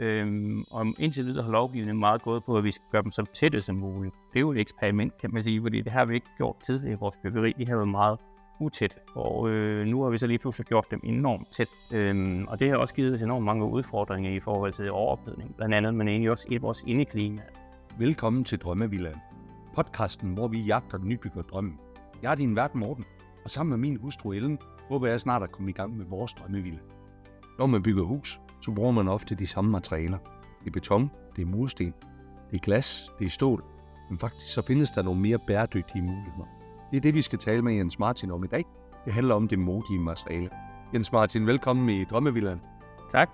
Øhm, og indtil videre har lovgivningen meget gået på, at vi skal gøre dem så tætte som muligt. Det er jo et eksperiment, kan man sige, fordi det har vi ikke gjort tidligere i vores byggeri. De har været meget utæt, og øh, nu har vi så lige pludselig gjort dem enormt tæt. Øhm, og det har også givet os enormt mange udfordringer i forhold til overophedning, blandt andet, men egentlig også i vores indeklima. Velkommen til Drømmevilla, Podcasten, hvor vi jagter den nybygger drømmen. Jeg er din vært Morten, og sammen med min hustru Ellen, håber jeg snart at komme i gang med vores drømmevilla. Når man bygger hus, så bruger man ofte de samme materialer. Det er beton, det er mursten, det er glas, det er stål. Men faktisk så findes der nogle mere bæredygtige muligheder. Det er det, vi skal tale med Jens Martin om i dag. Det handler om det modige materiale. Jens Martin, velkommen i Drømmevillaen. Tak.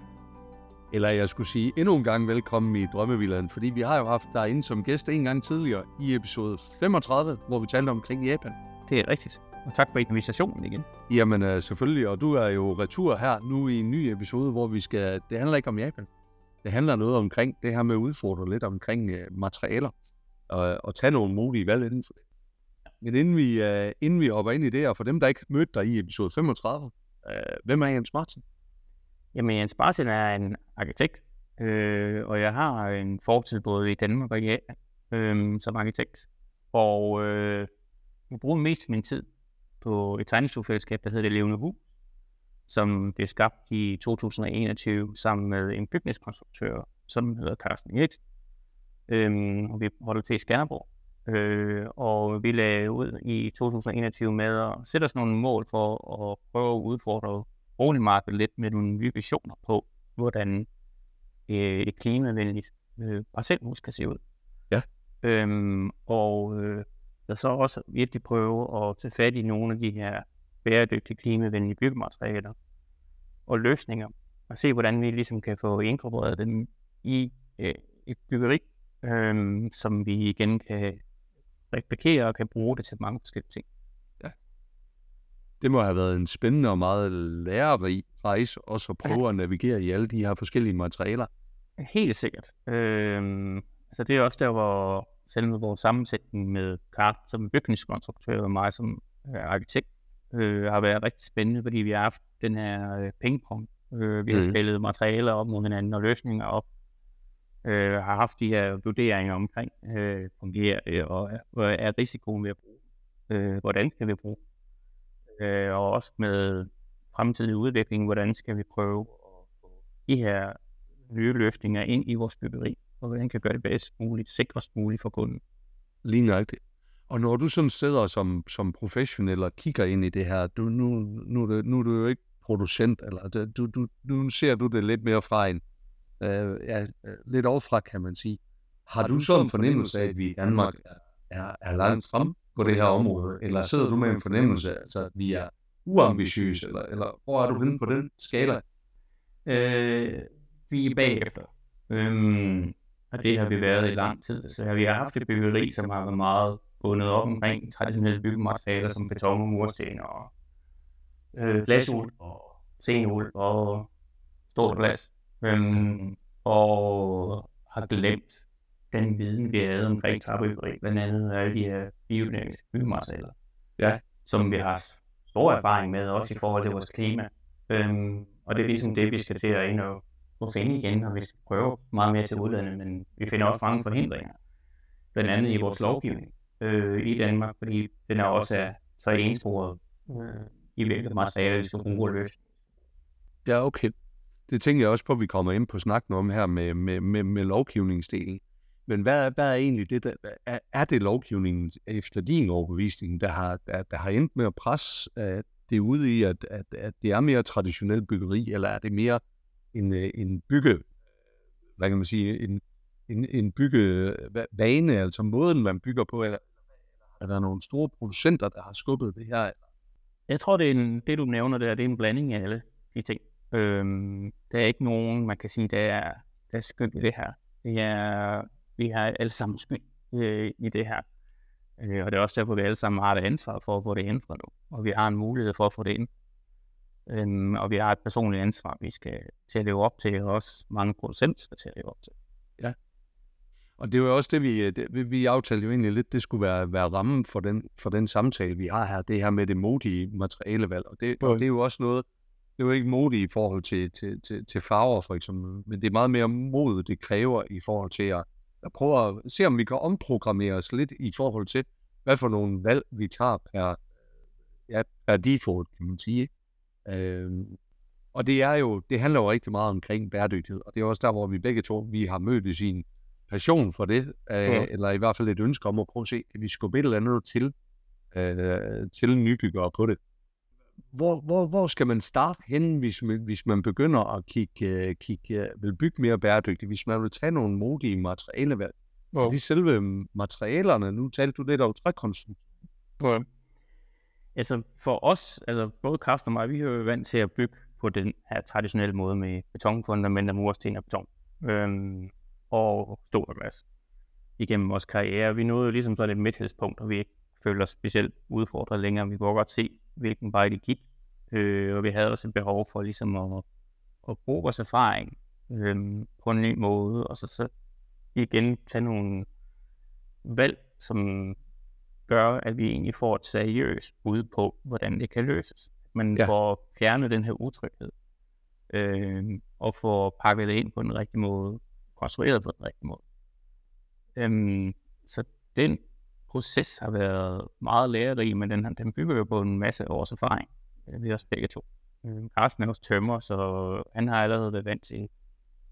Eller jeg skulle sige endnu en gang velkommen i Drømmevillaen, fordi vi har jo haft dig inde som gæst en gang tidligere i episode 35, hvor vi talte omkring Japan. Det er rigtigt. Og tak for invitationen igen. Jamen uh, selvfølgelig, og du er jo retur her nu i en ny episode, hvor vi skal, det handler ikke om Japan. Det handler noget omkring det her med at udfordre lidt omkring uh, materialer, og, og tage nogle modige valg inden for det. Men inden vi, uh, inden vi hopper ind i det, og for dem, der ikke mødte dig i episode 35, uh, hvem er Jens Martin? Jamen, Jens Martin er en arkitekt, øh, og jeg har en fortid både i Danmark og i Japan øh, som arkitekt. Og øh, jeg bruger mest af min tid på et tegnestuefællesskab, der hedder Det Levende Hus, som blev skabt i 2021 sammen med en bygningskonstruktør, som hedder Carsten Eriksen. Øhm, og vi holder til i Skanderborg. Øh, og vi lagde ud i 2021 med at sætte os nogle mål for at prøve at udfordre boligmarkedet lidt med nogle nye visioner på, hvordan øh, et klimavenligt øh, parcelhus kan se ud. Ja. Øhm, og øh, der så også virkelig prøve at tage fat i nogle af de her bæredygtige klimavenlige byggematerialer og løsninger, og se, hvordan vi ligesom kan få inkorporeret dem i øh, et byggeri, øh, som vi igen kan replikere og kan bruge det til mange forskellige ting. Ja. Det må have været en spændende og meget lærerig rejse, også at prøve ja. at navigere i alle de her forskellige materialer. Helt sikkert. Øh, altså det er også der, hvor selve vores sammensætning med Carsten som bygningskonstruktør og mig som øh, arkitekt øh, har været rigtig spændende, fordi vi har haft den her øh, pingpong. Øh, vi har mm. spillet materialer op mod hinanden og løsninger op. Øh, har haft de her vurderinger omkring, øh, fungerer det, og hvad er risikoen ved at bruge? Øh, hvordan kan vi bruge? Øh, og også med fremtidig udvikling, hvordan skal vi prøve at få de her nye løsninger ind i vores byggeri? Og hvordan kan gøre det bedst muligt, sikrest muligt for kunden. Lige nøjagtigt. Og når du sådan sidder som, som professionel og kigger ind i det her, du, nu, nu, nu, nu er du jo ikke producent, eller du, du, nu ser du det lidt mere fra en, øh, ja, lidt overfra, kan man sige. Har, har du så en fornemmelse af, at vi i Danmark er, er langt frem på det her område, eller sidder du med en fornemmelse, altså, at vi er uambitiøse, eller, eller hvor er du henne på den skala? Øh, vi er bagefter. Øhm, og det har vi været i lang tid. Så vi har haft et byggeri, som har været meget bundet op omkring traditionelle byggematerialer som beton og mursten og øh, glasuld og senul og stort glas. Øhm, og har glemt den viden, vi havde omkring træbyggeri, blandt andet alle de her biodynamiske byggematerialer, ja. som vi har stor erfaring med, også i forhold til vores klima. Øhm, og det er ligesom det, vi skal til at ind og at finde igen, og vi skal prøve meget mere til udlandet, men vi finder også mange forhindringer, blandt andet i vores lovgivning øh, i Danmark, fordi den er også er, så ensporet øh, i hvilket materiale vi skal bruge og løse. Ja, okay. Det tænker jeg også på, at vi kommer ind på snakken om her med, med, med, med lovgivningsdelen. Men hvad, hvad er egentlig det, der, er, er det lovgivningen efter din overbevisning, der har, der, der har endt med at presse at det ude i, at, at, at det er mere traditionelt byggeri, eller er det mere en, øh, en bygge, hvad kan man sige, en, en, en byggevane, øh, altså måden, man bygger på, eller er der nogle store producenter, der har skubbet det her? Jeg tror, det, er en, det du nævner der, det er en blanding af alle de ting. Øhm, der er ikke nogen, man kan sige, der er, der er skyld i det her. Det er, vi har alle sammen skyld øh, i det her. Øh, og det er også derfor, vi alle sammen har det ansvar for at få det ændret nu. Og vi har en mulighed for at få det ind. Øhm, og vi har et personligt ansvar, vi skal til at leve op til, og også mange producenter skal til at leve op til. Ja. Og det var også det, vi, det, vi aftalte jo egentlig lidt, det skulle være, være rammen for den, for den samtale, vi har her, det her med det modige materialevalg. Og det, og det er jo også noget, det er jo ikke modigt i forhold til, til, til, til farver, for eksempel, men det er meget mere mod, det kræver i forhold til at, at prøve at se, om vi kan omprogrammere os lidt i forhold til, hvad for nogle valg vi tager per, ja, per default, kan man sige. Øh, og det er jo, det handler jo rigtig meget omkring bæredygtighed, og det er også der, hvor vi begge to, vi har mødt i en passion for det, øh, ja. eller i hvert fald et ønske om at prøve at se, kan vi skubbe et eller andet til, øh, til nybyggere på det. Hvor, hvor, hvor skal man starte hen, hvis man, hvis man begynder at kigge, kigge, vil bygge mere bæredygtigt, hvis man vil tage nogle modige materialevalg? Ja. De selve materialerne, nu talte du lidt om trækonstruktion. Ja. Altså for os, altså både Carsten og mig, vi er jo vant til at bygge på den her traditionelle måde med betonfundamenter, mursten og beton. Øhm, og stor glas igennem vores karriere. Vi nåede jo ligesom sådan et midthedspunkt, og vi ikke følte os specielt udfordret længere. Vi kunne godt se, hvilken vej det gik, øh, og vi havde også et behov for ligesom at, at bruge vores erfaring øh, på en ny måde, og så, så igen tage nogle valg, som gør, at vi egentlig får et seriøst bud på, hvordan det kan løses. Man ja. får fjernet den her utryghed, øh, og får pakket det ind på den rigtige måde, konstrueret på den rigtige måde. Øhm, så den proces har været meget lærerig, men den, den bygger jo på en masse års erfaring. Vi er også begge to. Øhm, Carsten er også tømmer, så han har allerede været vant til,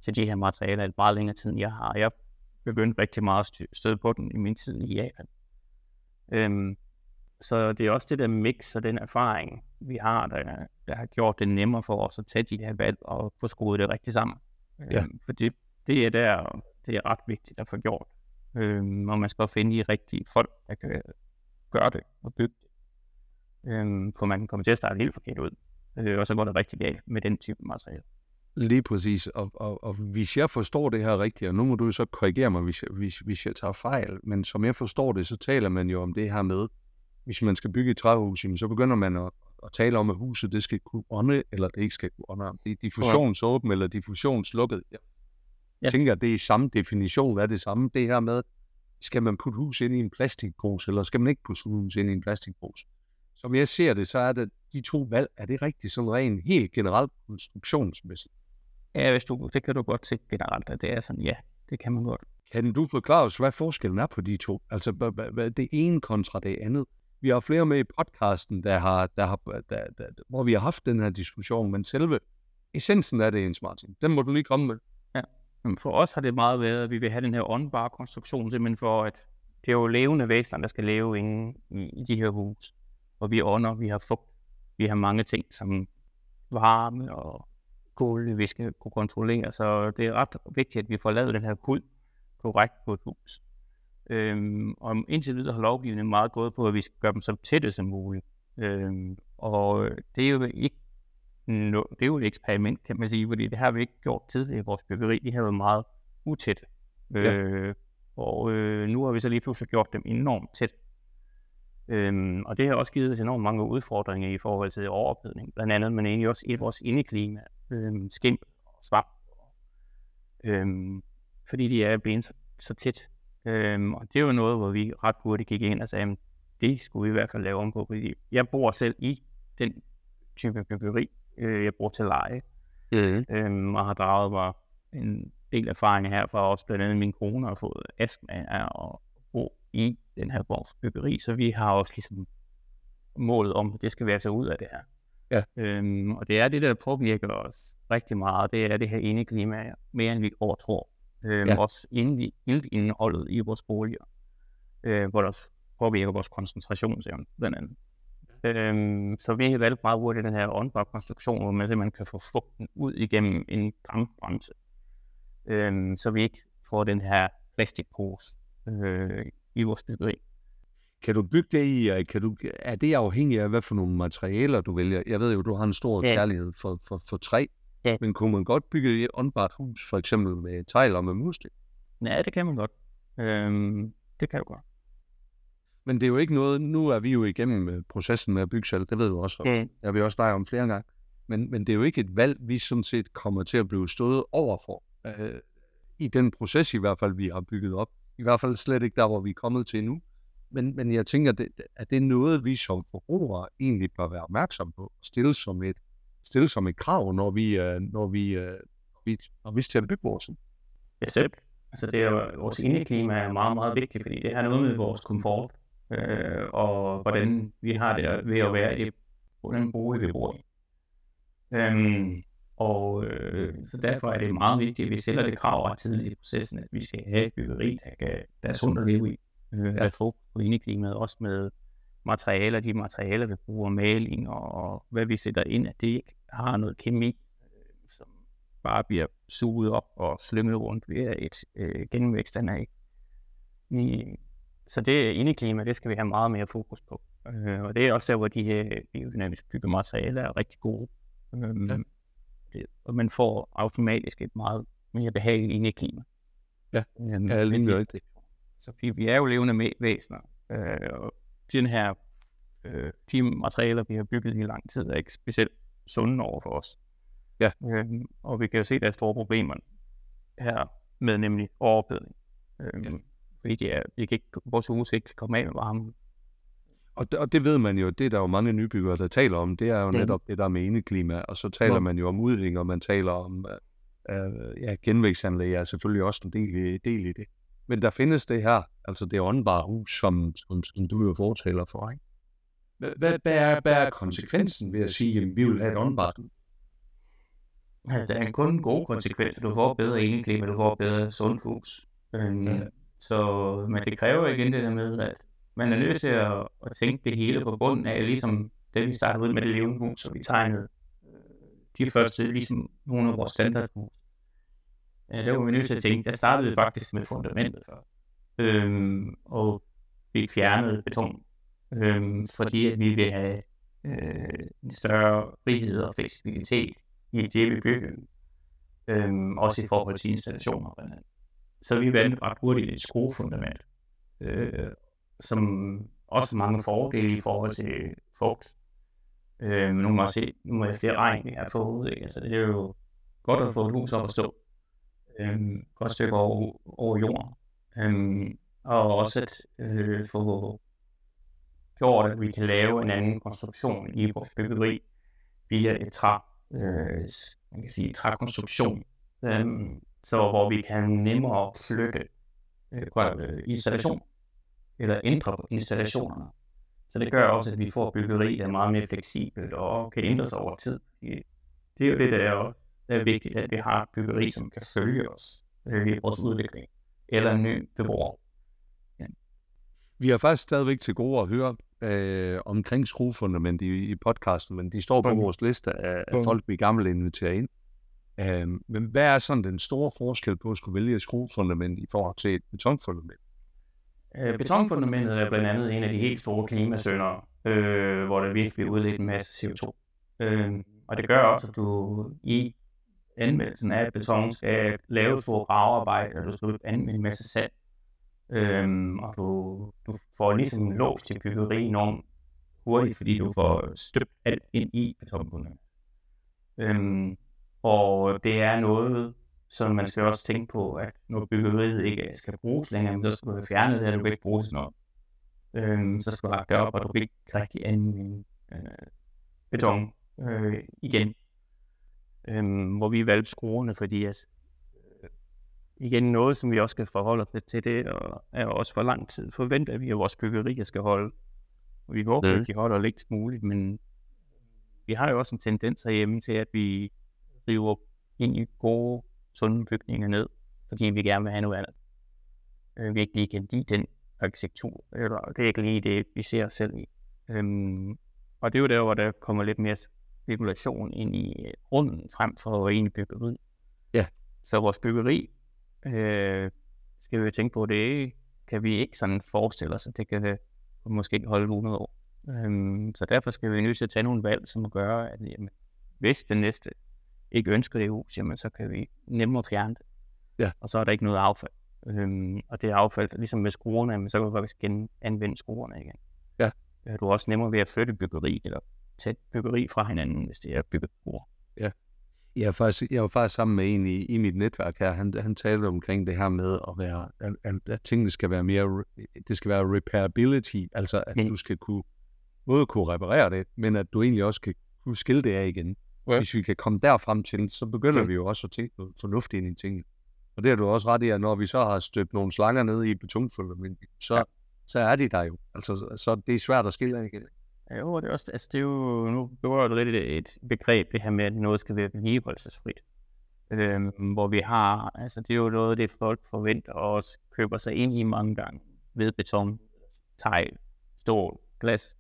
til de her materialer et meget længere tid, end jeg har. Jeg begyndte rigtig meget at støde på den i min tid i Japan. Øhm, så det er også det der mix og den erfaring, vi har, der, der har gjort det nemmere for os at tage de her valg og få skruet det rigtigt sammen. Ja. Øhm, for det, det er der, det er ret vigtigt at få gjort. Øhm, og man skal finde de rigtige folk, der kan gøre det og bygge det. Øhm, for man kommer til at starte helt forkert ud. Øh, og så går det rigtig galt med den type materiale. Lige præcis. Og, og, og hvis jeg forstår det her rigtigt, og nu må du så korrigere mig, hvis jeg, hvis, hvis jeg tager fejl, men som jeg forstår det, så taler man jo om det her med, hvis man skal bygge et træhus, så begynder man at, at tale om, at huset det skal kunne ånde, eller det ikke skal kunne ånde. Det er diffusionsåben eller diffusionslukket. Jeg ja. tænker, det er samme definition af det samme. Det her med, skal man putte hus ind i en plastikpose, eller skal man ikke putte hus ind i en plastikpose? Som jeg ser det, så er det de to valg, er det rigtigt sådan rent helt generelt konstruktionsmæssigt? Ja, hvis du, det kan du godt se generelt, at det er sådan, ja, det kan man godt. Kan du forklare os, hvad forskellen er på de to? Altså, hvad det ene kontra det andet? Vi har flere med i podcasten, der har, der har, der, der, der, hvor vi har haft den her diskussion, men selve essensen af det, Jens Martin, den må du lige komme med. For os har det meget været, at vi vil have den her åndbare konstruktion, simpelthen for, at det er jo levende væsener, der skal leve inde i, i de her hus. Og vi ånder, vi har fugt, vi har mange ting som varme og kulde, vi skal kunne kontrollere. Så det er ret vigtigt, at vi får lavet den her hud korrekt på et hus. Øhm, og indtil videre har lovgivningen meget gået på, at vi skal gøre dem så tætte som muligt. Øhm, og det er jo ikke no, det er jo et eksperiment, kan man sige, fordi det har vi ikke gjort tidligere i vores byggeri. De har været meget utætte. Ja. Øh, og øh, nu har vi så lige pludselig gjort dem enormt tæt. Øhm, og det har også givet os enormt mange udfordringer i forhold til overophedning. Blandt andet, men egentlig også i vores indeklima, øhm, skim og svamp. Øhm, fordi de er blevet så, så tæt. Øhm, og det er jo noget, hvor vi ret hurtigt gik ind og sagde, at det skulle vi i hvert fald lave om på. Fordi jeg bor selv i den type byggeri, øh, jeg bruger til leje. Mm. Øhm, og har draget mig en del erfaring her fra også blandt andet min kone har fået astma at bo i den her form byggeri, så vi har også ligesom målet om, at det skal være så ud af det her. Ja. Øhm, og det er det, der påvirker os rigtig meget, det er det her indeklima, mere end vi overtror. Øhm, ja. Også indholdet i vores boliger, øh, hvor der også påvirker vores koncentrationsevne, blandt andet. Øhm, så vi har valgt meget hurtigt den her åndbar konstruktion, hvor man simpelthen kan få fugten ud igennem en gangbremse, øhm, så vi ikke får den her plastikpose øh, i vores byggeri. Kan du bygge det i, kan du, er det afhængigt af, hvad for nogle materialer du vælger? Jeg ved jo, du har en stor ja. kærlighed for, for, for træ, ja. men kunne man godt bygge et åndbart hus, for eksempel med tegl og med musling? Ja, det kan man godt. Øhm, det kan du godt. Men det er jo ikke noget, nu er vi jo igennem øh, processen med at bygge selv, det ved du også, det har vi også snakket om flere gange. Men, men det er jo ikke et valg, vi sådan set kommer til at blive stået overfor. Øh, I den proces i hvert fald, vi har bygget op. I hvert fald slet ikke der, hvor vi er kommet til nu. Men, men jeg tænker, det, at det er noget, vi som forbrugere egentlig bør være opmærksom på. Stille som et, stille som et krav, når vi, øh, øh, når vi, når vi, når vi skal bygge vores? Bestemt. Altså det er jo, vores indeklima er meget, meget vigtigt, fordi det har noget med vores komfort, øh, og hvordan vi har det ved at være i det, hvordan bruger vi bor i. Øhm, og øh, så derfor er det meget vigtigt, at vi stiller det krav ret tidligt i processen, at vi skal have et byggeri, der, kan, der er sundt at leve i. Øh, at få på indeklimaet, også med materialer, de materialer, vi bruger, maling og, og hvad vi sætter ind, at det ikke har noget kemi, øh, som bare bliver suget op og slynget rundt ved et øh, gennemvækst af. I, så det indeklima, det skal vi have meget mere fokus på. Øh, og det er også der, hvor de her biodynamiske byggematerialer er rigtig gode. Øh, ja. Og man får automatisk et meget mere behageligt indeklima. Ja, øhm, ja lige rigtigt. Så vi, vi er jo levende med væsener, øh, og den her øh, de materialer, vi har bygget i lang tid, er ikke specielt sunde over for os. Ja. Øh, og vi kan jo se, der er store problemer her med nemlig overophedning. Øh, ja. Fordi det er, vi kan ikke, vores hus ikke komme af med varme. Og det, og det ved man jo, det er der jo mange nybyggere, der taler om, det er jo netop det der med indeklima, og så taler ja. man jo om udhæng, og man taler om, uh, ja, genvækstanlæg er selvfølgelig også en del i, del i det. Men der findes det her, altså det åndbare hus, som, som, som du jo fortæller for, ikke? Hvad, hvad, er, hvad er konsekvensen ved at sige, at vi vil have et åndbart hus? Ja, der er kun gode konsekvenser. Du får bedre indeklima, du får bedre sundt hus. Øhm, ja. Så men det kræver igen det der med, at man er nødt til at, at tænke det hele på bunden af, ligesom det vi startede ud med det levende hus, så vi tegnede øh, de første, ligesom nogle af vores standardhus. Ja, der var vi nødt til at tænke, der startede vi faktisk med fundamentet før. Øhm, og vi fjernede beton, øhm, fordi at vi ville have øh, en større frihed og fleksibilitet i det, vi byggede. Øhm, også i forhold til installationer. Så vi valgte ret hurtigt et skruefundament, øh, som også mange fordele i forhold til fugt. Øh, nu må jeg se, nu må jeg flere regn, jeg har fået. Ikke? Altså, det er jo godt at få et hus op at stå. Øh, godt stykke over, over jorden. Øh, og også at øh, få gjort, at vi kan lave en anden konstruktion i vores byggeri via et træ, øh, man kan sige trækonstruktion, øh, så hvor vi kan nemmere flytte øh, øh installation eller ændre på installationerne. Så det gør også, at vi får byggeri, der er meget mere fleksibelt og kan ændre sig over tid. Det er jo det, der er, der er vigtigt, at vi har byggeri, som kan følge os øh, i vores udvikling, eller en ny beboer. Ja. Vi har faktisk stadigvæk til gode at høre øh, omkring skruefundament i, i podcasten, men de står på vores liste af, af folk, vi gerne vil invitere ind. Øh, men hvad er sådan den store forskel på at skulle vælge et skruefundament i forhold til et betonfundament? Øh, betonfundamentet er blandt andet en af de helt store klimasønder, øh, hvor der virkelig udledt en masse CO2. Øh, og det gør også, at du i anvendelsen af beton skal lave et stort gravearbejde, og du skal anvende en masse sand. Øh, og du, du får ligesom en lås til byggeri enormt hurtigt, fordi du får støbt alt ind i betonfundamentet. Øh, og det er noget, så man skal også tænke på, at når byggeriet ikke skal bruges længere, men så skal du fjerne det, og du kan ikke bruge det noget. Øhm, så skal du det op, og du kan ikke rigtig anvende øh, beton øh, igen. Øhm, hvor vi valgte skruerne, fordi øh, igen noget, som vi også skal forholde os lidt til det, og er også for lang tid forventer vi, at vores byggerier skal holde. Og vi håber, at de holder længst muligt, men vi har jo også en tendens herhjemme til, at vi river ind i gode sunde bygninger ned, fordi vi gerne vil have noget andet. Øh, vi ikke lige kan lide den arkitektur, eller det er ikke lige det, vi ser os selv i. Øhm, og det er jo der, hvor der kommer lidt mere spekulation ind i runden, frem for egentlig byggeri. Ja. Så vores byggeri, øh, skal vi tænke på, det kan vi ikke sådan forestille os, at det kan måske holde 100 år. Øhm, så derfor skal vi nødt til at tage nogle valg, som gør, at jamen, hvis det næste ikke ønsker det hus, jamen så kan vi nemmere fjerne det. Ja. Og så er der ikke noget affald. Øhm, og det er affald, ligesom med skruerne, jamen, så kan du faktisk genanvende skruerne igen. Ja. Du er også nemmere ved at flytte byggeri, eller tage byggeri fra hinanden, hvis det er bygget Ja. Jeg er, faktisk, jeg var faktisk sammen med en i, i mit netværk her. Han, han talte omkring det her med at være, at, at, at tingene skal være mere, det skal være repairability, altså at mm. du skal kunne både kunne reparere det, men at du egentlig også skal kunne skille det af igen. Ja. Hvis vi kan komme derfrem til, så begynder okay. vi jo også at tænke noget fornuftigt ind i tingene. Og det har du også ret i, at når vi så har støbt nogle slanger ned i betonfundament, så, ja. så er de der jo. Altså, så det er svært at skille igen. Jo, det er, også, altså, det er jo, nu berører du lidt et, et begreb, det her med, at noget skal være vedligeholdelsesfrit. Øhm, hvor vi har, altså det er jo noget, det folk forventer og også køber sig ind i mange gange ved beton, tegl, stål, glas,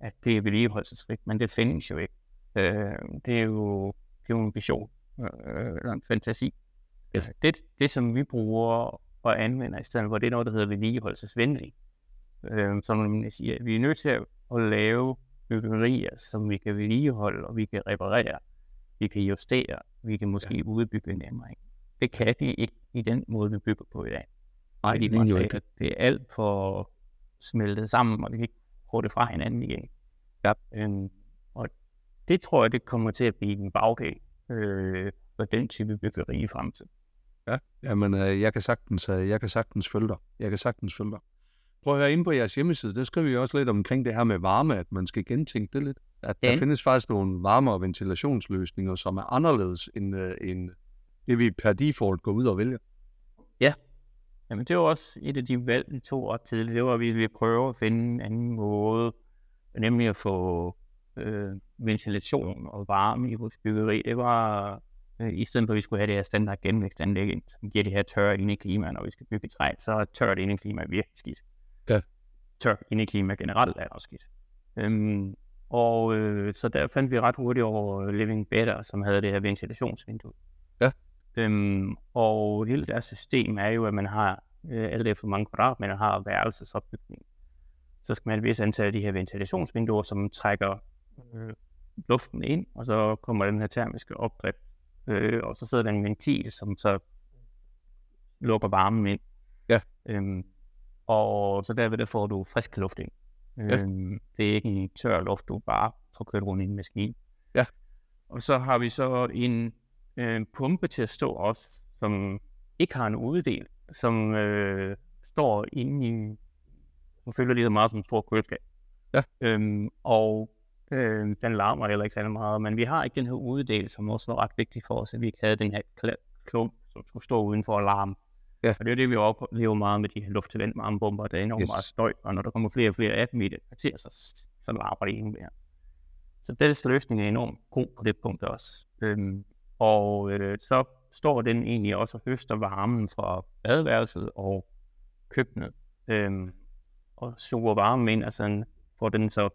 at det er vedligeholdelsesfrit, men det findes jo ikke. Øh, det er jo, det er jo en vision, øh, eller en fantasi. Yes. Det, det, som vi bruger og anvender i stedet for, det er noget, der hedder vedligeholdelsesvenligt. Øh, som man siger, vi er nødt til at lave byggerier, som vi kan vedligeholde, og vi kan reparere, vi kan justere, vi kan måske ja. udbygge nemmere. Det kan de ikke i den måde, vi bygger på i dag. Nej, det, er det. det er alt for smeltet sammen, og vi kan ikke få det fra hinanden igen. Ja. Øhm, det tror jeg, det kommer til at blive en bagdel øh, for den type byggeri i fremtiden. Ja, jamen, øh, jeg, kan sagtens, øh, jeg kan sagtens følge dig. Jeg kan sagtens følge dig. Prøv at høre, inde på jeres hjemmeside, der skriver vi også lidt omkring det her med varme, at man skal gentænke det lidt. At ja. der findes faktisk nogle varme- og ventilationsløsninger, som er anderledes end, øh, end det, vi per default går ud og vælger. Ja, Jamen, det var også et af de valg, vi tog op til. Det var, at vi ville prøve at finde en anden måde, nemlig at få øh, ventilation og varme i vores byggeri. Det var, øh, i stedet for at vi skulle have det her standard genvækstanlæg, som giver det her tørre indeklima, når vi skal bygge træ, så er tørt indeklima virkelig skidt. Ja. Tør indeklima generelt er også skidt. Øhm, og øh, så der fandt vi ret hurtigt over Living Better, som havde det her ventilationsvindue. Ja. Øhm, og hele deres system er jo, at man har, øh, alt efter mange kvadratmeter har værelsesopbygning. Så skal man have et vis antal af de her ventilationsvinduer, som trækker øh, luften ind, og så kommer den her termiske opdrift, øh, og så sidder der en ventil, som så lukker varmen ind. Ja. Øhm, og så derved der får du frisk luft ind. Ja. Øhm, det er ikke en tør luft, du bare får kørt rundt i en maskine. Ja. Og så har vi så en øh, pumpe til at stå også, som ikke har en uddel, som øh, står inde i, hun føler lige så meget som en stor køleskab. Ja. Øhm, og øh, den larmer heller ikke særlig meget, men vi har ikke den her uddel, som også var ret vigtig for os, at vi ikke havde den her klump, som skulle stå uden for alarm. Ja. Og det er det, vi oplever meget med de her luft til bomber, der er enormt yes. meget støj, og når der kommer flere og flere af dem i det kvarter, så, så larmer det endnu mere. Så den løsning er enormt god på det punkt også. Øhm, og øh, så står den egentlig også og høster varmen fra badeværelset og køkkenet. Øhm, og suger varmen ind, og sådan får den så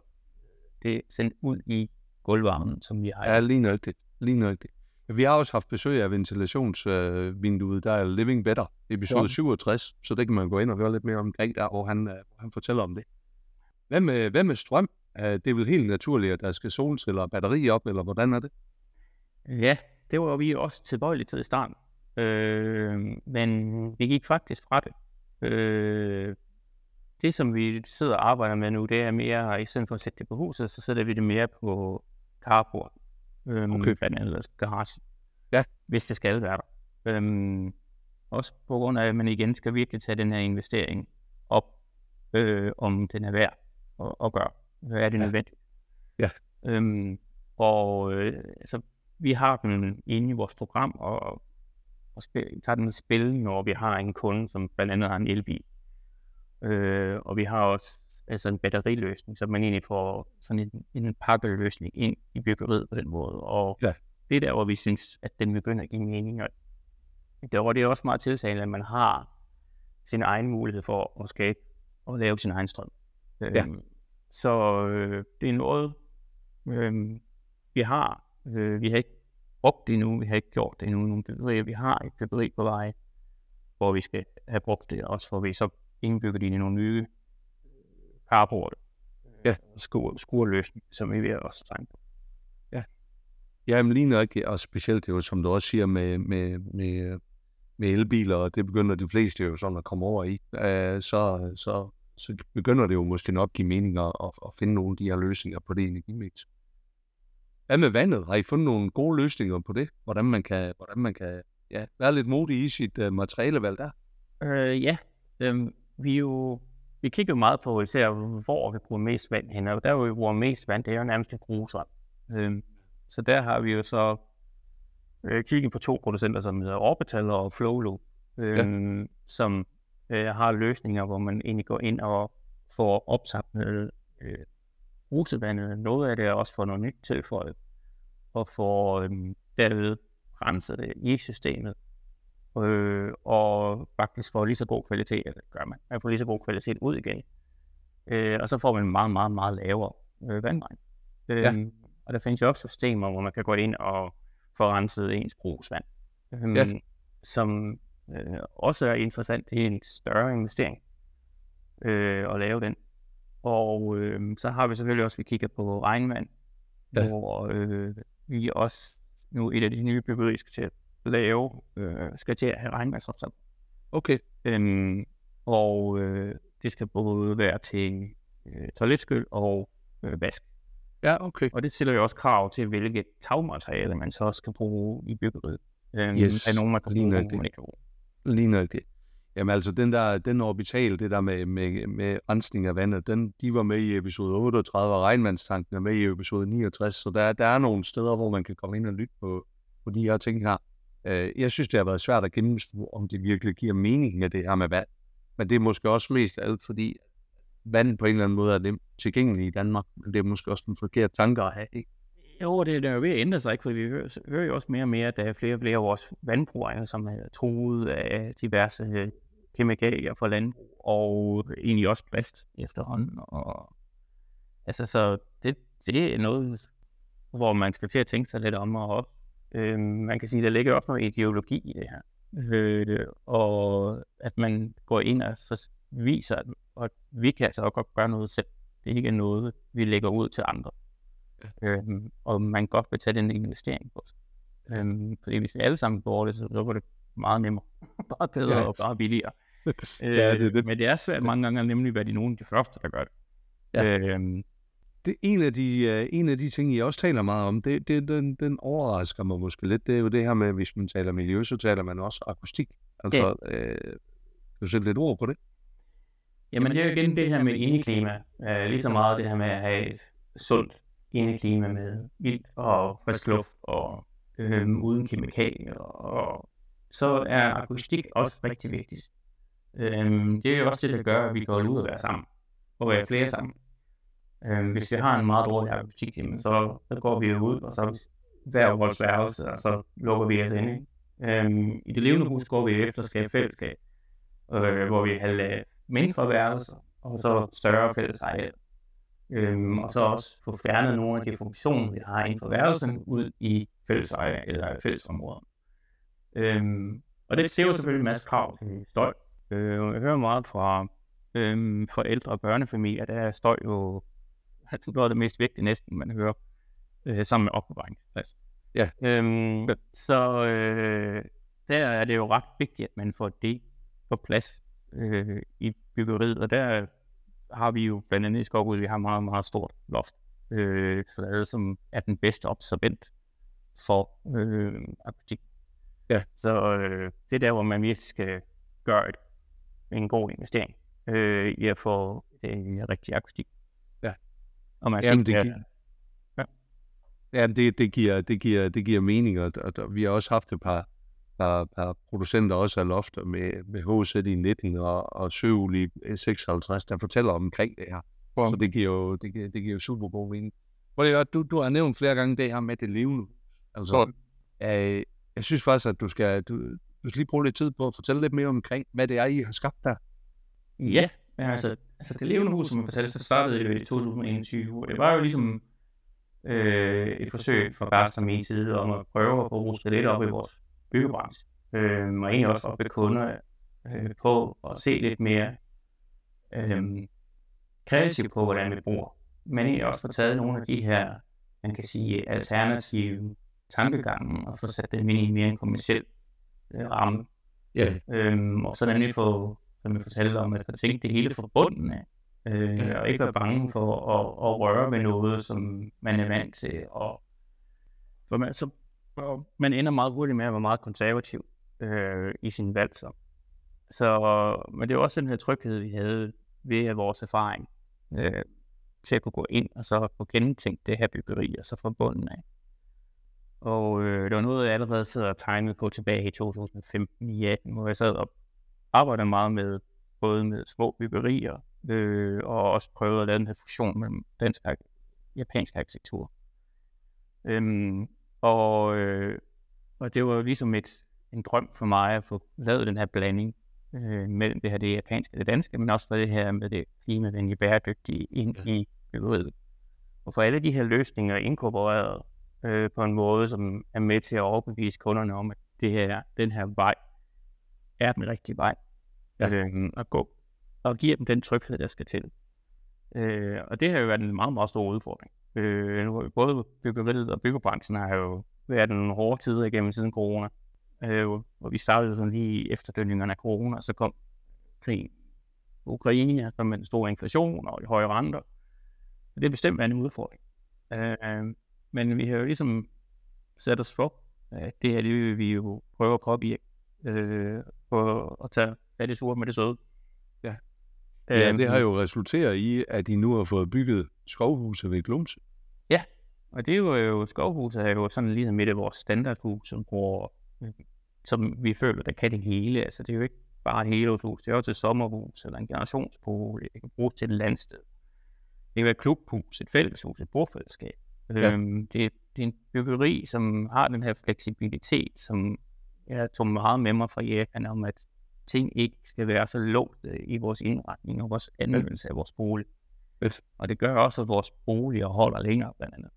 det sendt ud i gulvvarmen, som vi har. Ja, lige nøjagtigt. Lige nøjagtigt. Vi har også haft besøg af ventilationsvinduet, øh, der er Living Better, episode ja. 67, så det kan man gå ind og høre lidt mere omkring der, hvor han, øh, hvor han fortæller om det. Hvad med, hvad med strøm? Det er vel helt naturligt, at der skal solceller og batteri op, eller hvordan er det? Ja, det var vi også tilbøjelige til i starten. Øh, men vi gik faktisk fra det. Øh, det, som vi sidder og arbejder med nu, det er mere, i stedet for at sætte det på huset, så sætter vi det mere på carport. Øh, okay. Blandt andet altså garage. Ja. Hvis det skal være der. Øh, også på grund af, at man igen skal virkelig tage den her investering op, øh, om den er værd at, at gøre. Hvad er det ja. nødvendigt? Ja. Øhm, og øh, altså, vi har den inde i vores program, og, og spil, tager den i spil, når vi har en kunde, som blandt andet har en elbil. Øh, og vi har også altså en batteriløsning, så man egentlig får sådan en, en pakkeløsning ind i byggeriet på den måde. Og ja. det er der, hvor vi synes, at den begynder at give mening. Og der var det også meget tiltalende, at man har sin egen mulighed for at skabe og lave sin egen strøm. Ja. Øhm, så øh, det er noget, øh, vi har Øh, vi har ikke brugt det endnu, vi har ikke gjort det endnu nogle byggerier. Vi har et byggeri på vej, hvor vi skal have brugt det, også hvor vi så indbygger det i nogle nye carporte. Ja. Skur, skurløsning, som vi vil også tegne på. Ja. Ja, men lige nok, og specielt det jo, som du også siger, med, med, med, med elbiler, og det begynder de fleste jo sådan at komme over i, uh, så, så, så begynder det jo måske nok give mening at, at, at finde nogle af de her løsninger på det energimix. Hvad med vandet? Har I fundet nogle gode løsninger på det? Hvordan man kan, hvordan man kan ja, være lidt modig i sit uh, materialevalg der? Øh, ja, øhm, vi jo vi kigger jo meget på især, hvor vi bruger mest vand hen. Og der hvor vi bruger mest vand, det er jo nærmest i grusvand. Øhm, Så der har vi jo så øh, kigget på to producenter, som hedder Orbital og Flowloop, øh, ja. som øh, har løsninger, hvor man egentlig går ind og får opsamlet øh, brusevandet. Noget af det er også for noget nyt tilføjet, og får øh, derved renset det i systemet. Øh, og faktisk får lige så god kvalitet, eller gør man, man får lige så god kvalitet ud igen. Øh, og så får man meget, meget, meget lavere øh, vandregn. Øh, ja. Og der findes jo også systemer, hvor man kan gå ind og få renset ens brugsvand. Øh, ja. Som øh, også er interessant. Det er en større investering øh, at lave den. Og øh, så har vi selvfølgelig også, vi kigger på regnvand, ja. hvor øh, vi også nu et af de nye byggerier skal til at lave, øh, skal til at have regnvandsopsat. Okay. Øhm, og øh, det skal både være til øh, toiletskyld og øh, vask. Ja, okay. Og det stiller jo også krav til, hvilket tagmateriale man så skal bruge i byggeriet. Øhm, yes. Er nogen, man kan bruge, nogen, man ikke kan bruge. Lige nok det. Jamen altså, den der, den orbital, det der med, med, med rensning af vandet, den, de var med i episode 38, og regnvandstanken er med i episode 69, så der, der er nogle steder, hvor man kan komme ind og lytte på, på de her ting her. Øh, jeg synes, det har været svært at gennemskue, om det virkelig giver mening med det her med vand. Men det er måske også mest alt, fordi vand på en eller anden måde er nemt tilgængeligt i Danmark, men det er måske også en forkert tanke at have, ikke? Jo, det er jo ved at ændre sig, ikke? fordi vi hører, hører jo også mere og mere, at der er flere og flere af vores vandbrugere, som er truet af diverse øh, kemikalier fra landbrug, og egentlig også plast efterhånden. Og, altså, så det, det er noget, hvor man skal til at tænke sig lidt om, og øh, man kan sige, der ligger også noget ideologi i det her. Øh, og at man går ind og så viser, at, at vi kan altså godt gøre noget selv. Det er ikke noget, vi lægger ud til andre. Øhm, og man godt vil tage den investering på Øhm, fordi hvis vi alle sammen gjorde det, så, var det meget nemmere. bare bedre ja. og bare billigere. ja, det, det. Øh, men det er svært mange gange nemlig være de nogle af de første, der gør det. Ja. Øhm, det en af de uh, en af de ting, I også taler meget om, det, det den, den overrasker mig måske lidt, det er jo det her med, hvis man taler miljø, så taler man også akustik. Altså, ja. øh, kan du sætte lidt ord på det? Jamen, det er jo igen det her med indeklima. Uh, lige så meget det her med at have et sundt indeklima med ild og frisk luft og øhm, uden kemikalier. Og så er akustik også rigtig vigtigt. Øhm, det er jo også det, der gør, at vi går ud og være sammen, og være flere sammen. Øh, hvis vi har en meget dårlig akustik, jamen, så, så går vi ud, og så hver vores værelse, og så lukker vi os ind. Øhm, I det levende hus går vi efter skal fællesskab, øh, hvor vi har mindre værelser, og så større fælles areal. Øhm, og så også få fjernet nogle af de funktioner, vi har inden for værelsen, ud i fælleseje eller fællesområder. Øhm, og det ser jo selvfølgelig en masse krav til støj. Øh, jeg hører meget fra øhm, forældre og børnefamilier, der er støj jo noget af det mest vigtige næsten, man hører øh, sammen med opbevaringsplads. Ja. Øhm, ja. Så øh, der er det jo ret vigtigt, at man får det på plads øh, i byggeriet, og der har vi jo blandt andet i Skovbud, vi har meget, meget stort loft, øh, flade, som er den bedste observant for øh, akustik. Ja. Så øh, det er der, hvor man virkelig skal gøre et, en god investering øh, i at få det rigtig akustik. Ja. Og man skal Jamen, det giver, ja. Ja, det, det, giver, det, giver, det giver mening, og, og, og vi har også haft et par, par, par producenter også af lofter med, med HZ i 19 og, og Søul i 56, der fortæller omkring det her. Wow. Så det giver jo, det giver, det giver jo super god mening. Du, du har nævnt flere gange det her med det levende. Altså, øh, jeg synes faktisk, at du skal, du, du skal lige bruge lidt tid på at fortælle lidt mere omkring, hvad det er, I har skabt der. Ja, altså, altså det levende hus, som jeg fortalte, så startede det i 2021, og det var jo ligesom øh, et forsøg fra Bærst og min side om at prøve at bruge lidt op i vores byggebranche, øh, og egentlig også oppe kunder øh, på at se lidt mere øh, kreativt på, hvordan vi bruger, men egentlig også få taget nogle af de her, man kan sige, alternative tankegange og få sat dem ind i mere en kommersiel øh, ramme. Yeah. Øhm, og så nemlig få, som jeg fortalte om, at tænke det hele forbundet af, øh, yeah. og ikke være bange for at, at røre ved noget, som man er vant til. Og, for man, så og man ender meget hurtigt med at være meget konservativ øh, i sin valg. Så. så, men det er også den her tryghed, vi havde ved vores erfaring øh, til at kunne gå ind og så få gentænkt det her byggeri, og så fra bunden af. Og øh, det var noget, jeg allerede sad og tegnede på tilbage i 2015 i 18, hvor jeg sad og arbejdede meget med både med små byggerier, øh, og også prøvede at lave den her fusion mellem dansk og japansk arkitektur. Øhm, og, øh, og det var ligesom et, en drøm for mig at få lavet den her blanding øh, mellem det her det japanske og det danske, men også for det her med det klimavenlige bæredygtige ind i byggeriet. Og for alle de her løsninger inkorporeret øh, på en måde, som er med til at overbevise kunderne om, at det her, den her vej er den rigtige vej ja. øh, at gå, og giver dem den tryghed, der skal til. Øh, og det har jo været en meget, meget stor udfordring. Øh, nu har vi både byggeriet og byggebranchen har jo været nogle hårde tider igennem siden corona. Øh, hvor vi startede sådan lige efterdønningerne af corona, og så kom krigen Ukraine, så med en stor inflation og høje renter. Og det er bestemt en udfordring. Øh, men vi har jo ligesom sat os for, at det her det vil vi jo prøve at påvirke, øh, på at tage fat i med det søde. Ja. ja, det har øhm, jo resulteret i, at I nu har fået bygget skovhuse ved Glumse. Ja, og det er jo, skovhuse er jo sådan ligesom et af vores standardhus, som, bruger, som vi føler, der kan det hele. Altså det er jo ikke bare et helårshus, det er også et sommerhus eller en generationsbolig, det kan bruges til et landsted. Det kan være et klubhus, et fælleshus, et bordfællesskab. Ja. Øhm, det, det er en byggeri, som har den her fleksibilitet, som jeg tog meget med mig fra Japan om, at ting ikke skal være så låst i vores indretning og vores anvendelse af vores bolig. Og det gør også, at vores boliger holder længere, blandt andet.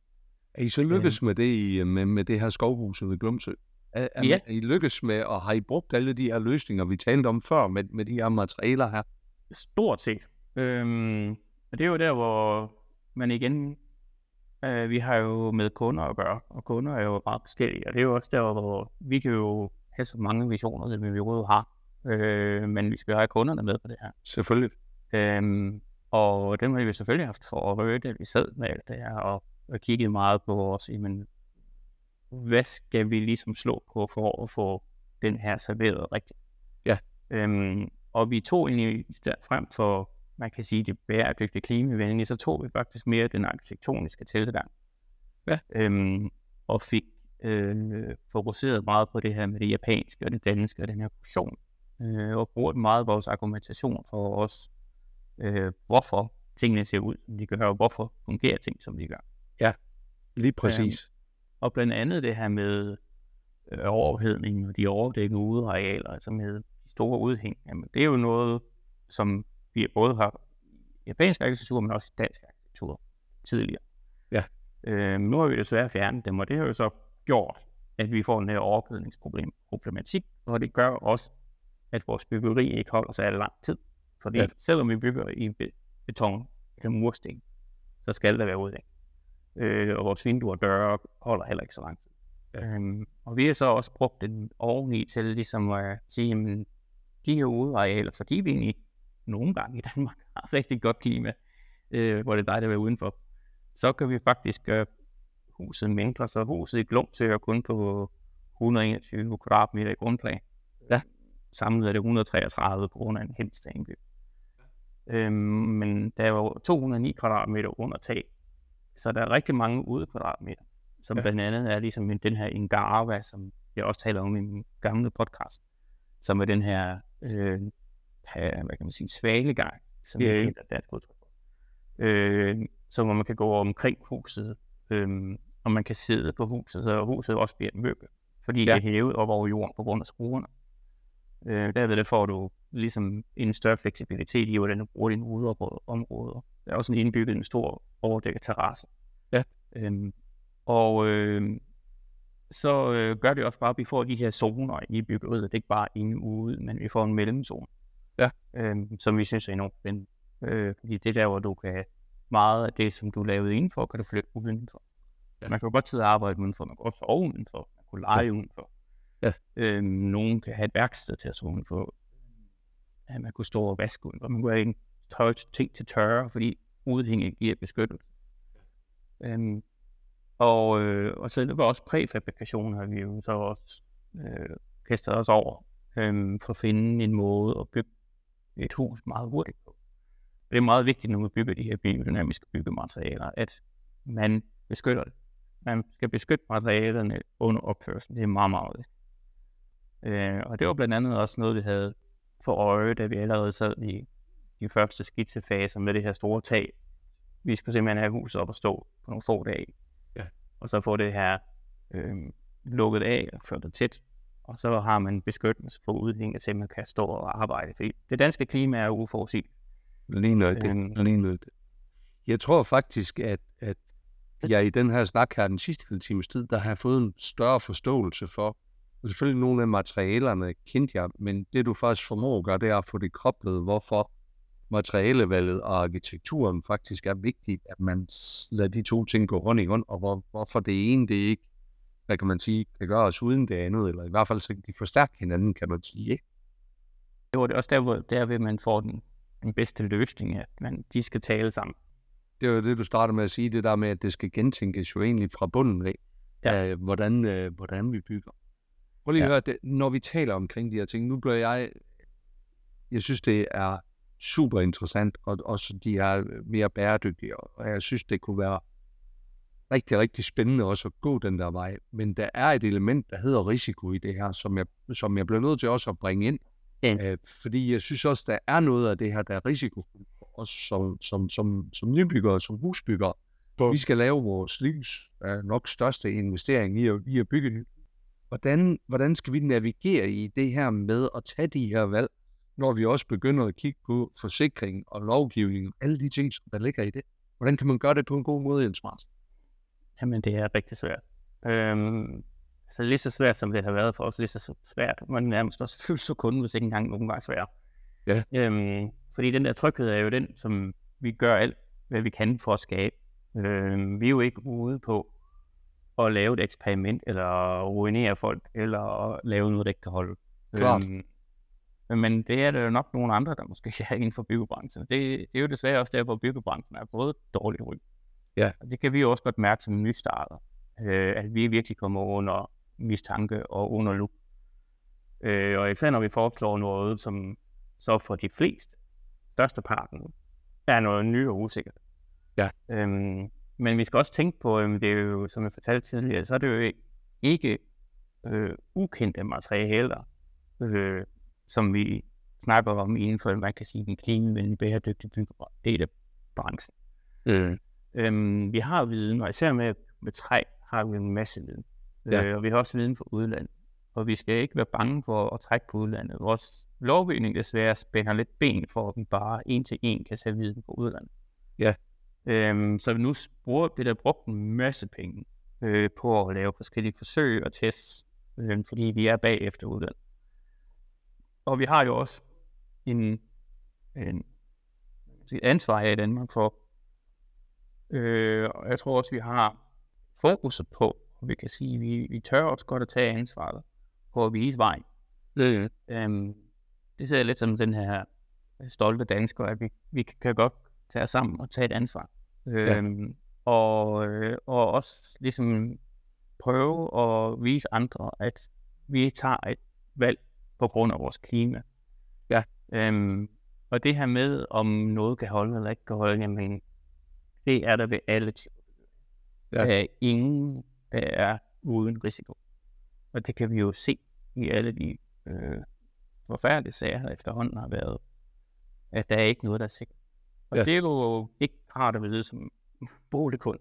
Er I så lykkes øh. med det i, med, med det her skovhus ved Glumsø? Er, er, ja. er I lykkes med, og har I brugt alle de her løsninger, vi talte om før, med, med de her materialer her? Stort set. Øhm, og det er jo der, hvor man igen, øh, vi har jo med kunder at gøre, og kunder er jo meget forskellige, og det er jo også der, hvor vi kan jo have så mange visioner, som vi overhovedet har, øh, men vi skal have kunderne med på det her. Selvfølgelig. Øhm, og dem har vi selvfølgelig haft for at røre det, vi sad med alt det her, og, og kiggede meget på os, men hvad skal vi ligesom slå på for at få den her serveret rigtigt? Ja. Øhm, og vi tog egentlig der frem for, man kan sige, det bæredygtige klimavenlige, så tog vi faktisk mere den arkitektoniske tilgang. Ja. Øhm, og fik øh, fokuseret meget på det her med det japanske og det danske og den her fusion. Øh, og brugte meget vores argumentation for os øh, hvorfor tingene ser ud, som de gør, og hvorfor fungerer ting, som de gør. Ja, lige præcis. Øh, og blandt andet det her med øh, overophedning og de overdækkede udearealer, altså med store udhæng, jamen, det er jo noget, som vi både har japansk arkitektur, men også dansk arkitektur tidligere. Ja. Øh, nu har vi desværre fjernet dem, og det har jo så gjort, at vi får en her overophedningsproblem, problematik, og det gør også, at vores byggeri ikke holder sig lang tid. Fordi ja. selvom vi bygger i beton eller mursten, så skal der være udhæng. Øh, og vores vinduer og døre holder heller ikke så lang tid. Ja. Øhm, og vi har så også brugt den oveni til ligesom at sige, at de her udearealer, så de er vi egentlig nogle gange i Danmark har rigtig godt klima, øh, hvor det er dejligt at være udenfor. Så kan vi faktisk gøre huset mindre, så huset i Glumsø er kun på 121 kvadratmeter i grundplan. Ja. Samlet er det 133 på grund af en helst Øhm, men der er jo 209 kvadratmeter under tag, så der er rigtig mange ude kvadratmeter, som ja. blandt andet er ligesom den her Ingarva, som jeg også taler om i min gamle podcast, som er den her, øh, hvad kan man sige, svalegang, som yeah. der er udtryk for. Øh, så hvor man kan gå omkring huset, øh, og man kan sidde på huset, så huset også bliver en møbel, fordi ja. det er hævet op over jorden på grund af skruerne. Øh, derved får du ligesom en større fleksibilitet i, hvordan du bruger dine udeområder. Der er også en indbygget en stor overdækket terrasse. Ja. Øhm, og øh, så øh, gør det også bare, at vi får de her zoner i byggeriet. Det er ikke bare inde ude, men vi får en mellemzone. Ja. Øhm, som vi synes er enormt spændende. Øh, fordi det der, hvor du kan meget af det, som du lavede indenfor, kan du flytte udenfor. Ja. Man kan jo godt sidde og arbejde udenfor, man kan også sove udenfor, man kan lege ja. udenfor. Ja. Øhm, nogen kan have et værksted til at sove på. Ja, man kunne stå og vaske ud, og man kunne have en tørre ting til tørre, fordi udhænget giver beskyttelse. Øhm, og, øh, og så det var også præfabrikation, har vi jo så også øh, kastet os over øh, for at finde en måde at bygge et hus meget hurtigt på. Det er meget vigtigt, når man bygger de her biodynamiske byggematerialer, at man beskytter det. man skal beskytte materialerne under opførsel. Det er meget, meget vigtigt. Øh, og det var blandt andet også noget, vi havde for øje, da vi allerede sad i de første skitsefaser med det her store tag. Vi skulle simpelthen have huset op og stå på nogle få dage. Ja. Og så få det her øh, lukket af og ført det tæt. Og så har man beskyttelse for udhænget, så man kan stå og arbejde. Fordi det danske klima er uforudsigeligt. Lige nøjagtigt. Øhm. Lige nøjagtigt. Jeg tror faktisk, at, at jeg i den her snak her den sidste halve times tid, der har jeg fået en større forståelse for, og selvfølgelig nogle af materialerne kendte jeg, men det du faktisk formår at gøre, det er at få det koblet, hvorfor materialevalget og arkitekturen faktisk er vigtigt, at man lader de to ting gå hånd i hånd, og hvor, hvorfor det ene, det ikke, hvad kan man sige, kan gøre os uden det andet, eller i hvert fald så kan de forstærke hinanden, kan man sige. Ikke? Det var det også der, hvor derved man får den, den bedste løsning, at man, de skal tale sammen. Det var det, du startede med at sige, det der med, at det skal gentænkes jo egentlig fra bunden af, Ja. øh, hvordan, øh, hvordan vi bygger. Prøv lige at Ja. høre, det, når vi taler omkring de her ting, nu bliver jeg, jeg synes, det er super interessant, og også de er mere bæredygtige, og jeg synes, det kunne være rigtig, rigtig spændende også at gå den der vej. Men der er et element, der hedder risiko i det her, som jeg, som jeg bliver nødt til også at bringe ind. Ja. Øh, fordi jeg synes også, der er noget af det her, der er risiko for os som, som, som, som nybyggere, som husbyggere. Ja. Vi skal lave vores livs øh, nok største investering i at, i at bygge nyt. Hvordan, hvordan skal vi navigere i det her med at tage de her valg, når vi også begynder at kigge på forsikring og lovgivning og alle de ting, som der ligger i det? Hvordan kan man gøre det på en god måde, Jens Mars? Jamen, det er rigtig svært. Øhm, så lige så svært, som det har været for os, lige så svært, man nærmest også føles så kun, hvis ikke engang nogen var svær. Ja. Øhm, fordi den der tryghed er jo den, som vi gør alt, hvad vi kan for at skabe. Øhm, vi er jo ikke ude på at lave et eksperiment, eller ruinere folk, eller lave noget, der ikke kan holde. Klart. Øhm, men det er der jo nok nogle andre, der måske er inden for byggebranchen. Det, det er jo desværre også der, hvor byggebranchen er både dårlig ryg. Ja. Og det kan vi også godt mærke som nystarter, øh, at vi virkelig kommer under mistanke og under lup. Øh, og især når vi foreslår noget, som så for de fleste, størsteparten, er noget nyt og usikkert. Ja. Øhm, men vi skal også tænke på, øhm, det er jo, som jeg fortalte tidligere, så er det jo ikke øh, ukendte materialer, øh, som vi snakker om inden for, man kan sige, den klimavenlige bæredygtige byggebranche, branchen. Øh. Øhm, vi har viden, og især med, med træ har vi en masse viden. Ja. Øh, og vi har også viden fra udlandet. Og vi skal ikke være bange for at trække på udlandet. Vores lovgivning desværre spænder lidt ben for, at vi bare en til en kan tage viden fra udlandet. Ja. Øhm, så vi nu bruger, det der brugt en masse penge øh, på at lave forskellige forsøg og tests, øh, fordi vi er bagefter udlandet. Og vi har jo også en, en ansvar her i Danmark for, øh, og jeg tror også, vi har fokuset på, og vi kan sige, at vi, vi tør også godt at tage ansvaret på at vise vej. Øh. Øhm, det ser jeg lidt som den her stolte dansker, at vi, vi kan godt tage os sammen og tage et ansvar. Øhm, og, øh, og også ligesom prøve at vise andre, at vi tager et valg på grund af vores klima. Ja. Øhm, og det her med, om noget kan holde eller ikke kan holde, jamen, det er der ved alle ting. Ja. Der er ingen, der er uden risiko. Og det kan vi jo se i alle de øh, forfærdelige sager, der efterhånden har været, at der er ikke noget, der er sikkert. Og Ja. det er jo ikke rart at vide som boligkund.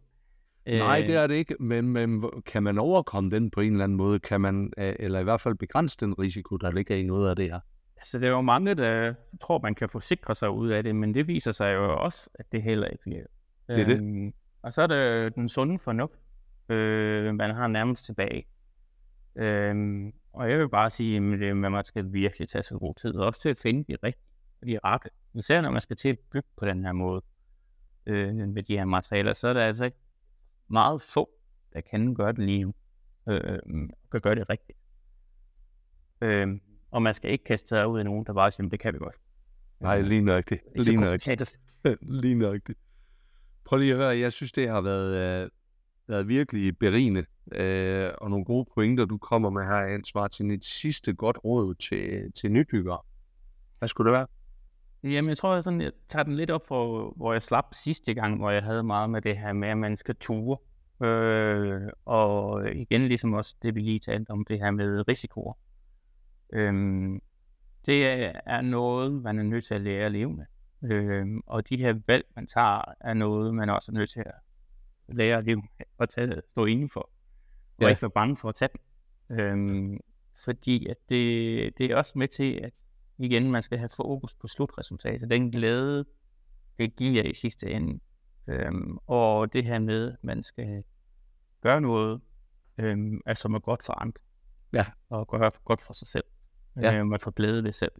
Nej, det er det ikke, men, men kan man overkomme den på en eller anden måde? Kan man, øh, eller i hvert fald begrænse den risiko, der ligger i noget af det her? Altså, der er jo mange, der tror, man kan forsikre sig ud af det, men det viser sig jo også, at det heller ikke. Det er det. Øhm, og så er det den sunde fornuft, øh, man har nærmest tilbage. Øhm, og jeg vil bare sige, at det- man skal virkelig tage sig god tid, og også til at finde de rigtige, de rette. Især når man skal til at bygge på den her måde øh, med de her materialer, så er der altså ikke meget få, der kan gøre det lige nu, øh, kan gøre det rigtigt. Øh, og man skal ikke kaste sig ud i nogen, der bare siger, det kan vi godt. Nej, lige nøjagtigt. Det Lige nøjagtigt. lige nøjagtigt. Prøv lige at høre, jeg synes, det har været, øh, været virkelig berigende, øh, og nogle gode pointer, du kommer med her, Hans Martin. Et sidste godt råd til, til nybyggere. Hvad skulle det være? Jamen, jeg tror, jeg, sådan, jeg tager den lidt op for, hvor jeg slap sidste gang, hvor jeg havde meget med det her med, at man skal ture. Øh, og igen ligesom også det, vi lige talte om, det her med risikoer. Øhm, det er noget, man er nødt til at lære at leve med. Øhm, og de her valg, man tager, er noget, man også er nødt til at lære at leve og tage, stå indenfor. Og ja. ikke være bange for at tage dem. Øhm, fordi at det, det er også med til, at igen, man skal have fokus på slutresultatet. Den glæde, det giver i sidste ende. Øhm, og det her med, at man skal gøre noget, øhm, altså, er godt for andre. Ja. Og gøre godt for sig selv. Ja. Øhm, man får glæde ved selv.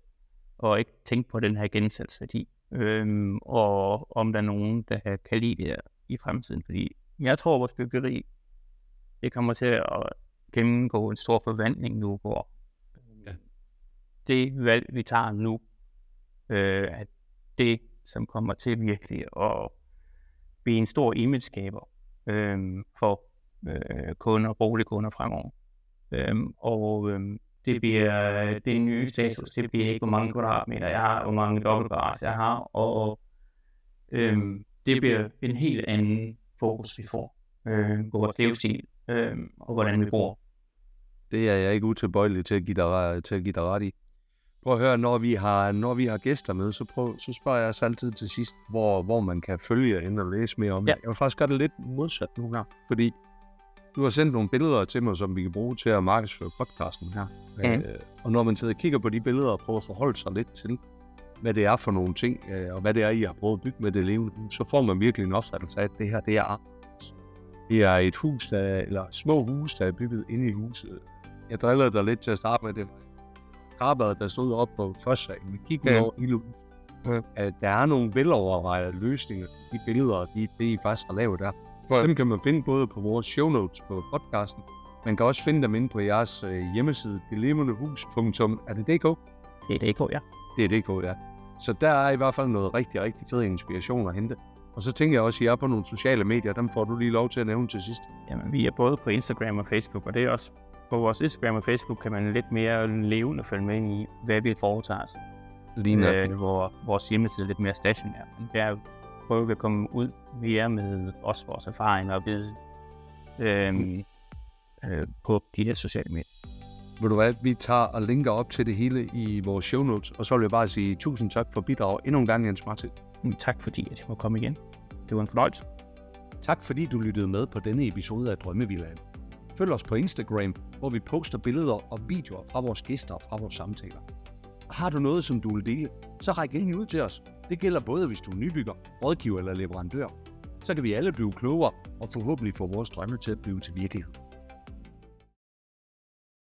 Og ikke tænke på den her gensalgsværdi. Øhm, og om der er nogen, der kan lide det i fremtiden. Fordi jeg tror, at vores byggeri, det kommer til at gennemgå en stor forvandling nu, hvor ja. det valg, vi tager nu, øh, at det, som kommer til virkelig at blive en stor image-skaber øh, for øh, kunder, boligkunder fremover. Øh, og øh, det bliver det nye status, det bliver ikke, hvor mange kvadratmeter jeg har, hvor mange dobbeltbars jeg har, og øh, det bliver en helt anden fokus, vi får øh, på vores livsstil øh, og hvordan vi bor. Det er jeg ikke utilbøjelig til at give dig, til at give dig ret i. Prøv at høre, når vi har, når vi har gæster med, så, prøv, så spørger jeg os altid til sidst, hvor, hvor man kan følge ind og læse mere om ja. det. Jeg vil faktisk gøre det lidt modsat nu her, fordi du har sendt nogle billeder til mig, som vi kan bruge til at markedsføre podcasten her. Mm. Øh, og når man sidder og kigger på de billeder og prøver at forholde sig lidt til, hvad det er for nogle ting, øh, og hvad det er, I har prøvet at bygge med det levende hus, så får man virkelig en opfattelse af, at det her, det er det er et hus, der, eller små hus, der er bygget inde i huset. Jeg drillede dig lidt til at starte med det. Karbadet, der stod op på første sag. Vi kiggede ja. over hele huset. Ja. At der er nogle velovervejede løsninger. De billeder, de, det I faktisk har lavet der. Ja. Dem kan man finde både på vores show notes på podcasten. Man kan også finde dem inde på jeres øh, hjemmeside, delevendehus.dk. Er det DK? Det er DK, ja. Det er DK, ja. Så der er i hvert fald noget rigtig, rigtig fed inspiration at hente. Og så tænker jeg også, at I er på nogle sociale medier. Dem får du lige lov til at nævne til sidst. Jamen, vi er både på Instagram og Facebook, og det er også på vores Instagram og Facebook kan man lidt mere levende følge med i, hvad vi foretager os. Lige øh, hvor vores hjemmeside er lidt mere stationær. Det er prøve at komme ud mere med også vores erfaringer og vide øh, øh, på de her sociale medier. Ved du hvad, vi tager og linker op til det hele i vores show notes, og så vil jeg bare sige tusind tak for bidrag endnu en gang, Jens Martin. Tak fordi jeg må komme igen. Det var en fornøjelse. Tak fordi du lyttede med på denne episode af Drømmevillaen. Følg os på Instagram, hvor vi poster billeder og videoer fra vores gæster og fra vores samtaler. Har du noget, som du vil dele, så ræk ind ud til os. Det gælder både, hvis du er nybygger, rådgiver eller leverandør. Så kan vi alle blive klogere og forhåbentlig få vores drømme til at blive til virkelighed.